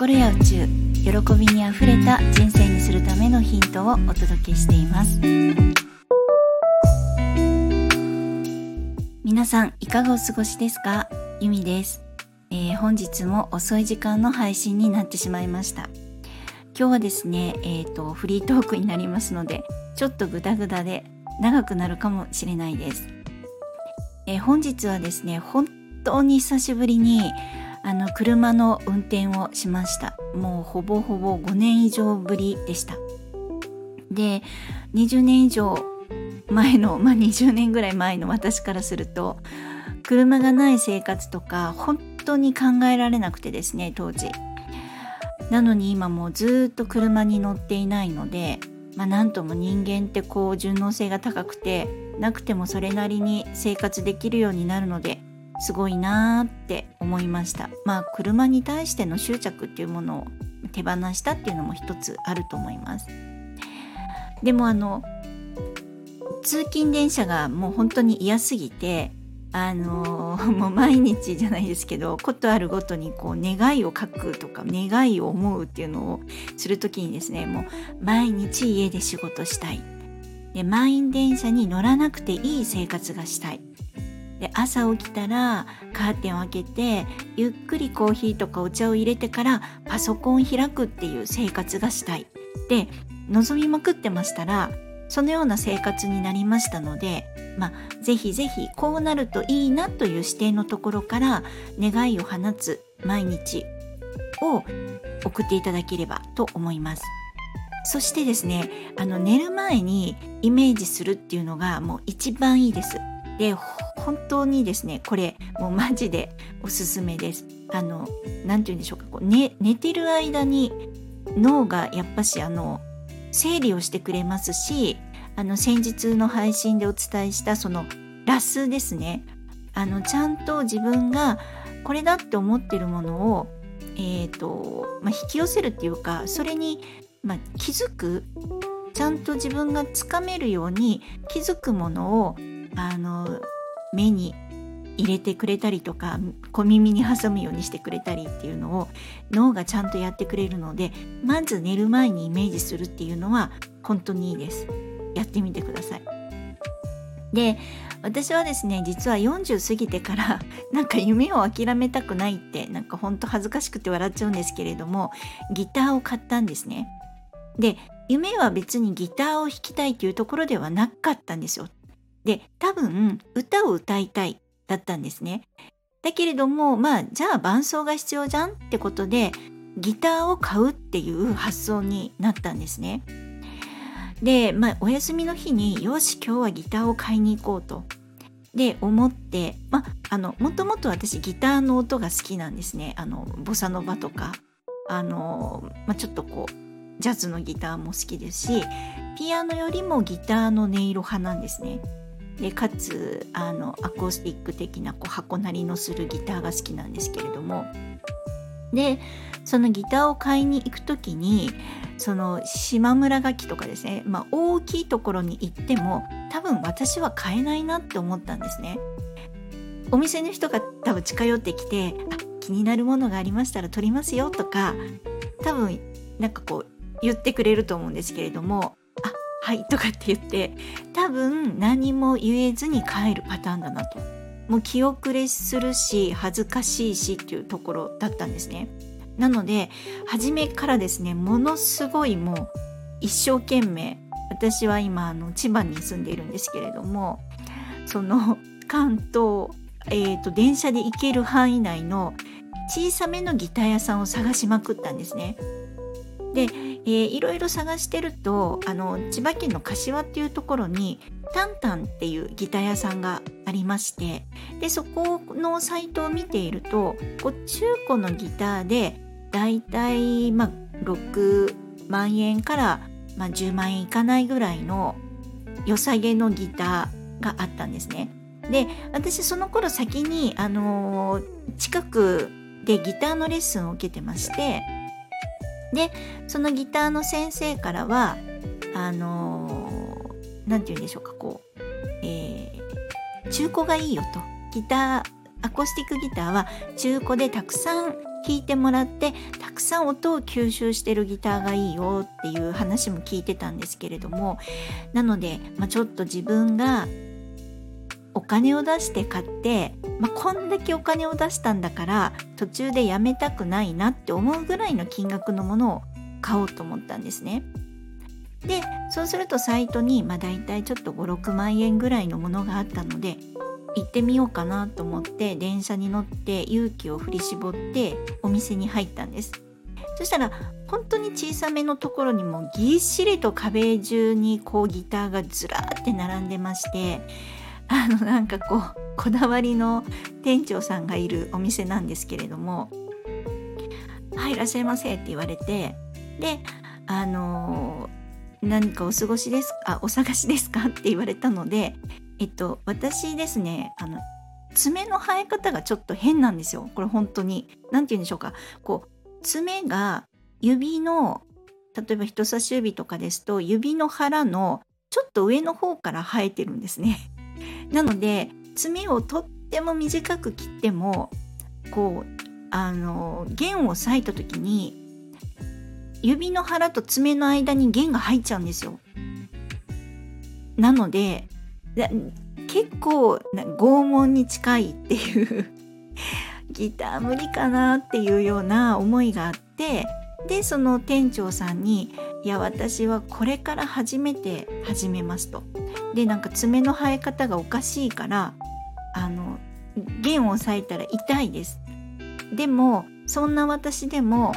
心や宇宙喜びにあふれた人生にするためのヒントをお届けしています。皆さんいかがお過ごしですか？ゆみです、えー、本日も遅い時間の配信になってしまいました。今日はですねえっ、ー、とフリートークになりますのでちょっとグダグダで長くなるかもしれないです、えー、本日はですね本当に久しぶりにあの車の運転をしました。もうほぼほぼ5年以上ぶりでした。で20年以上前のまあ20年ぐらい前の私からすると車がない生活とか本当に考えられなくてですね当時。なのに今もうずっと車に乗っていないのでまあなんとも人間ってこう順応性が高くてなくてもそれなりに生活できるようになるのですごいなーって思いました。まあ車に対しての執着っていうものを手放したっていうのも一つあると思います。でもあの通勤電車がもう本当に嫌すぎてあのー、もう毎日じゃないですけどことあるごとにこう願いを書くとか願いを思うっていうのをする時にですねもう毎日家で仕事したい。で満員電車に乗らなくていい生活がしたい。で朝起きたらカーテンを開けてゆっくりコーヒーとかお茶を入れてからパソコン開くっていう生活がしたいで望みまくってましたらそのような生活になりましたのでまあぜひぜひこうなるといいなという視点のところから願いを放つ毎日を送っていただければと思います。そしてですねあの寝る前にイメージするっていうのがもう一番いいです。で本当にですねこれもうマジでおすすめです。あの何て言うんでしょうかこう、ね、寝てる間に脳がやっぱしあの整理をしてくれますしあの先日の配信でお伝えしたそのラスですね。あのちゃんと自分がこれだって思ってるものを、えーとまあ、引き寄せるっていうかそれに、まあ、気づくちゃんと自分がつかめるように気づくものをあの目に入れてくれたりとか小耳に挟むようにしてくれたりっていうのを脳がちゃんとやってくれるのでまず寝る前にイメージするっていうのは本当にいいです。やってみてください。で私はですね実は40過ぎてから なんか夢を諦めたくないってなんかほんと恥ずかしくて笑っちゃうんですけれどもギターを買ったんですね。で夢は別にギターを弾きたいというところではなかったんですよ。で多分歌を歌いたいだったんですね。だけれどもまあじゃあ伴奏が必要じゃんってことでギターを買うっていう発想になったんですね。で、まあ、お休みの日によし今日はギターを買いに行こうと。で思ってまああのもともと私ギターの音が好きなんですね。あのボサノバとかあの、まあ、ちょっとこうジャズのギターも好きですしピアノよりもギターの音色派なんですね。でかつあのアコースティック的なこう箱鳴りのするギターが好きなんですけれどもでそのギターを買いに行く時にその島村楽器とかですね、まあ、大きいところに行っても多分私は買えないなって思ったんですね。お店の人が多分近寄ってきて「気になるものがありましたら取りますよ」とか多分なんかこう言ってくれると思うんですけれどもはい」とかって言って多分何も言えずに帰るパターンだなともう気遅れするし恥ずかしいしっていうところだったんですねなので初めからですねものすごいもう一生懸命私は今あの千葉に住んでいるんですけれどもその関東、えーと、電車で行ける範囲内の小さめのギター屋さんを探しまくったんですね。でえー、いろいろ探してるとあの千葉県の柏っていうところにタンタンっていうギター屋さんがありましてでそこのサイトを見ているとこう中古のギターでだいたい、まあ、6万円から、まあ、10万円いかないぐらいの良さげのギターがあったんですね。で私その頃先に、あのー、近くでギターのレッスンを受けてましてでそのギターの先生からはあの何、ー、て言うんでしょうかこう、えー、中古がいいよと。ギターアコースティックギターは中古でたくさん弾いてもらってたくさん音を吸収してるギターがいいよっていう話も聞いてたんですけれどもなので、まあ、ちょっと自分がお金を出して買って、まあ、こんだけお金を出したんだから途中でやめたくないなって思うぐらいの金額のものを買おうと思ったんですね。でそうするとサイトに、まあ、大体ちょっと56万円ぐらいのものがあったので行ってみようかなと思って電車に乗って勇気を振り絞ってお店に入ったんですそしたら本当に小さめのところにもぎっしりと壁中にこうギターがずらーって並んでましてあのなんかこうこだわりの店長さんがいるお店なんですけれども「はいらっしゃいませ」って言われてであの何かお過ごしですか？お探しですか？って言われたのでえっと私ですねあの爪の生え方がちょっと変なんですよ。これ本当に。何て言うんでしょうか。こう爪が指の例えば人差し指とかですと指の腹のちょっと上の方から生えてるんですね。なので爪をとっても短く切ってもこうあの弦を裂いた時に指の腹と爪の間に弦が入っちゃうんですよ。なので結構拷問に近いっていう ギター無理かなっていうような思いがあってでその店長さんに「いや私はこれから初めて始めます」と。でなんか爪の生え方がおかしいからあの弦を押さえたら痛いです。でもそんな私でも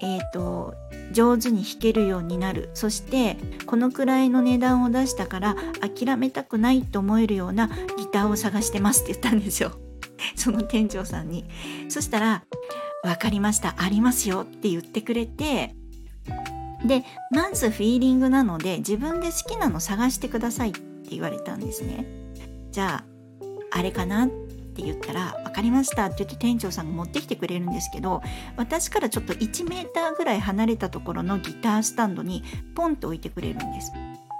えっ、ー、と上手に弾けるようになる。そしてこのくらいの値段を出したから諦めたくないと思えるようなギターを探してますって言ったんですよ。その店長さんに。そしたら「分かりましたありますよ」って言ってくれてでまずフィーリングなので自分で好きなの探してくださいって言われたんですねじゃああれかなって言ったら「分かりました」って言って店長さんが持ってきてくれるんですけど私からちょっと1メーターぐらい離れたところのギタースタンドにポンと置いてくれるんです。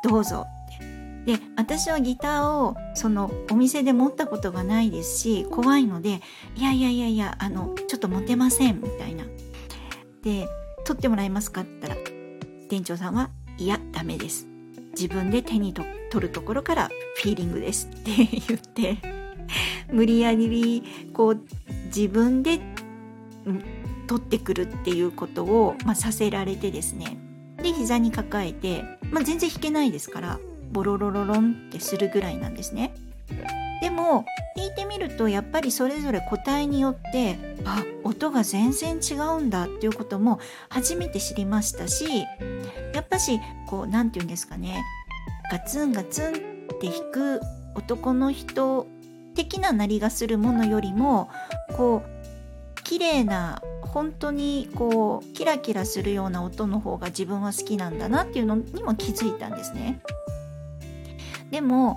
どうぞってで私はギターをそのお店で持ったことがないですし怖いので「いやいやいやいやあのちょっと持てません」みたいな。で「取ってもらえますか?」って言ったら店長さんは「いやダメです」自分で手に取るところからフィーリングですって言って無理やりこう自分で取ってくるっていうことを、まあ、させられてですねで膝に抱えて、まあ、全然弾けないですからボロロロロンってするぐらいなんですね。でも弾いてみるとやっぱりそれぞれ個体によってあ音が全然違うんだっていうことも初めて知りましたしやっぱしこう何て言うんですかねガツンガツンって弾く男の人的ななりがするものよりもこう綺麗な本当にこうキラキラするような音の方が自分は好きなんだなっていうのにも気づいたんですね。でも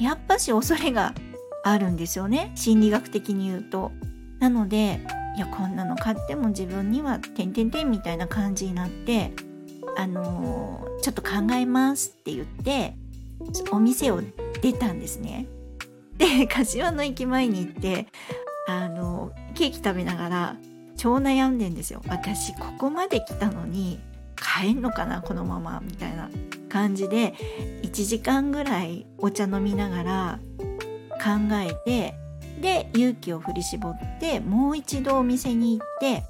やっぱし恐れがあるんですよね心理学的に言うと。なのでいやこんなの買っても自分には「てんてんてん」みたいな感じになってあのー、ちょっと考えますって言ってお店を出たんですね。で柏の駅前に行ってあのケーキ食べながら超悩んでんですよ私ここまで来たのに帰んのかなこのままみたいな感じで1時間ぐらいお茶飲みながら考えてで勇気を振り絞ってもう一度お店に行って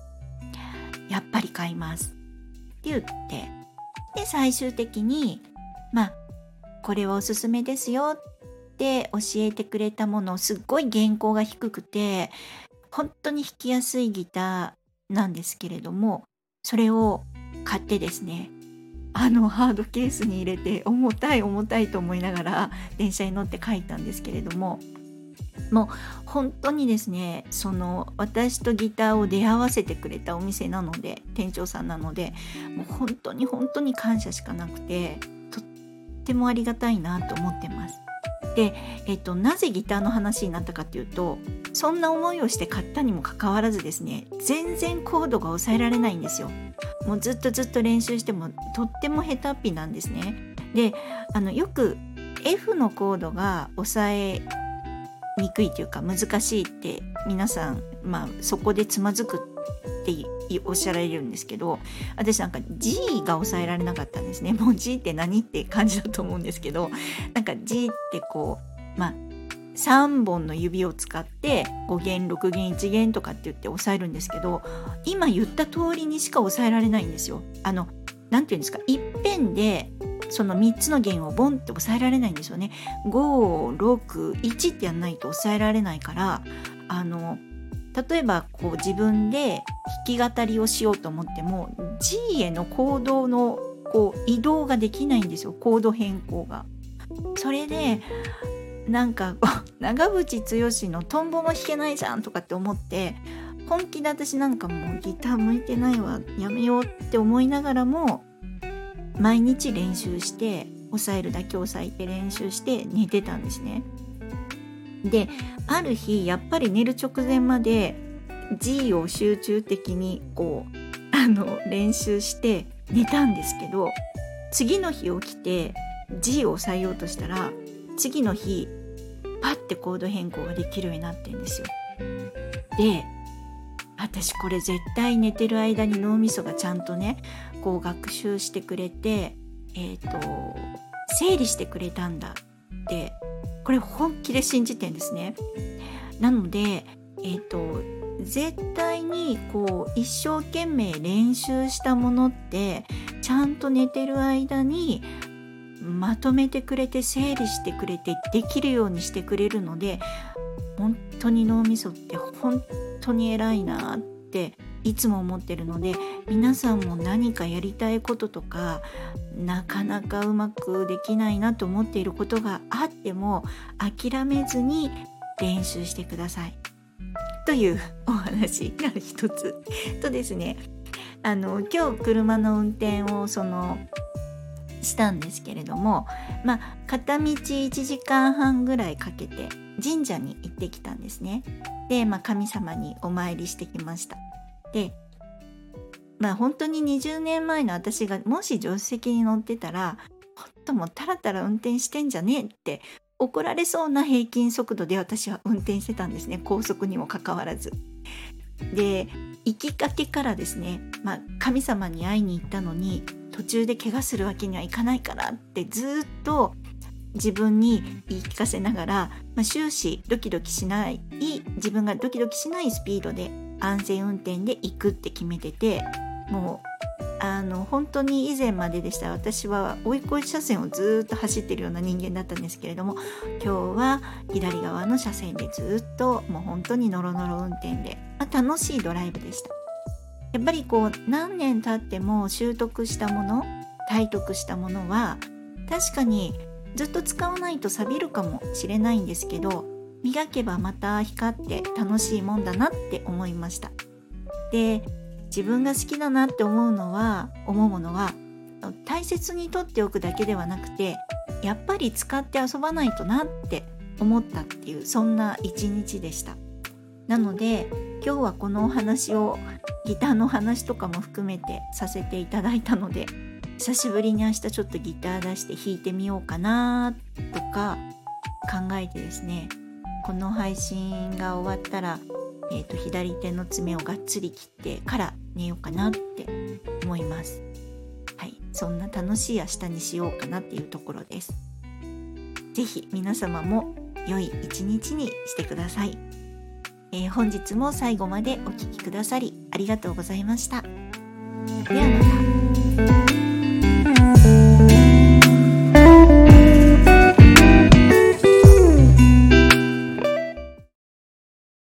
やっぱり買います。って言ってで最終的にまあこれはおすすめですよ。って教えてくれたものすっごい原稿が低くて本当に弾きやすいギターなんですけれどもそれを買ってですねあのハードケースに入れて重たい重たいと思いながら電車に乗って書いたんですけれどももう本当にですねその私とギターを出会わせてくれたお店なので店長さんなのでもう本当に本当に感謝しかなくてとってもありがたいなと思ってます。で、えっと、なぜギターの話になったかっていうとそんな思いをして買ったにもかかわらずですね全然コードが抑えられないんですよ。もうずっとずっと練習してもとっても下手っぴなんですね。であのよく F のコードが抑えにくいというか難しいって皆さん、まあ、そこでつまずくっておっしゃられるんですけど私なんか G が抑えられなかったんですね もう G って何って感じだと思うんですけどなんか G ってこうまあ3本の指を使って5弦6弦1弦とかって言って押さえるんですけど今言った通りにしか押さえられないんですよ。あの何て言うんですか？いっぺんでその3つの弦をボンって押さえられないんですよね。561ってやんないと押さえられないからあの例えばこう自分で弾き語りをしようと思っても G への行動のこう移動ができないんですよコード変更が。それでなんか 長渕剛の「トンボも弾けないじゃん」とかって思って本気で私なんかもうギター向いてないわやめようって思いながらも毎日練習して押さえるだけ押さえて練習して寝てたんですね。である日やっぱり寝る直前まで G を集中的にこうあの練習して寝たんですけど次の日起きて G を押さえようとしたら次の日パッてコード変更ができるようになってんですよ。で私これ絶対寝てる間に脳みそがちゃんとねこう学習してくれてえっ、ー、と整理してくれたんだってこれ本気で信じてんですね。なのでえっ、ー、と絶対にこう一生懸命練習したものってちゃんと寝てる間にまとめてくれて整理してくれてできるようにしてくれるので本当に脳みそって本当に偉いなっていつも思ってるので皆さんも何かやりたいこととかなかなかうまくできないなと思っていることがあっても諦めずに練習してください。というお話が一つとですねあの今日車の運転をそのしたんですけれどもまあ片道1時間半ぐらいかけて神社に行ってきたんですね。で、まあ、神様にお参りしてきました。でまあ本当に20年前の私がもし助手席に乗ってたらほんともうタラタラ運転してんじゃねえって怒られそうな平均速度で私は運転してたんですね高速にもかかわらず。で行きかけからですね、まあ、神様に会いに行ったのに途中で怪我するわけにはいかないからってずっと自分に言い聞かせながら、まあ、終始ドキドキしない自分がドキドキしないスピードで安全運転で行くって決めててもうあの本当に以前まででした私は追い越え車線をずっと走ってるような人間だったんですけれども今日は左側の車線でずっともう本当にノロノロ運転で、まあ、楽しいドライブでした。やっぱりこう何年経っても習得したもの体得したものは確かにずっと使わないと錆びるかもしれないんですけど磨けばまた光って楽しいもんだなって思いました。で自分が好きだなって思うのは思うものは大切にとっておくだけではなくてやっぱり使って遊ばないとなって思ったっていうそんな一日でした。なので今日はこのお話をギターの話とかも含めてさせていただいたので久しぶりに明日ちょっとギター出して弾いてみようかなとか考えてですねこの配信が終わったら、えーと、左手の爪をがっつり切ってから寝ようかなって思います。はい、そんな楽しい明日にしようかなっていうところです。是非皆様も良い一日にしてください。えー、本日も最後までお聴きくださりありがとうございました。ではまた。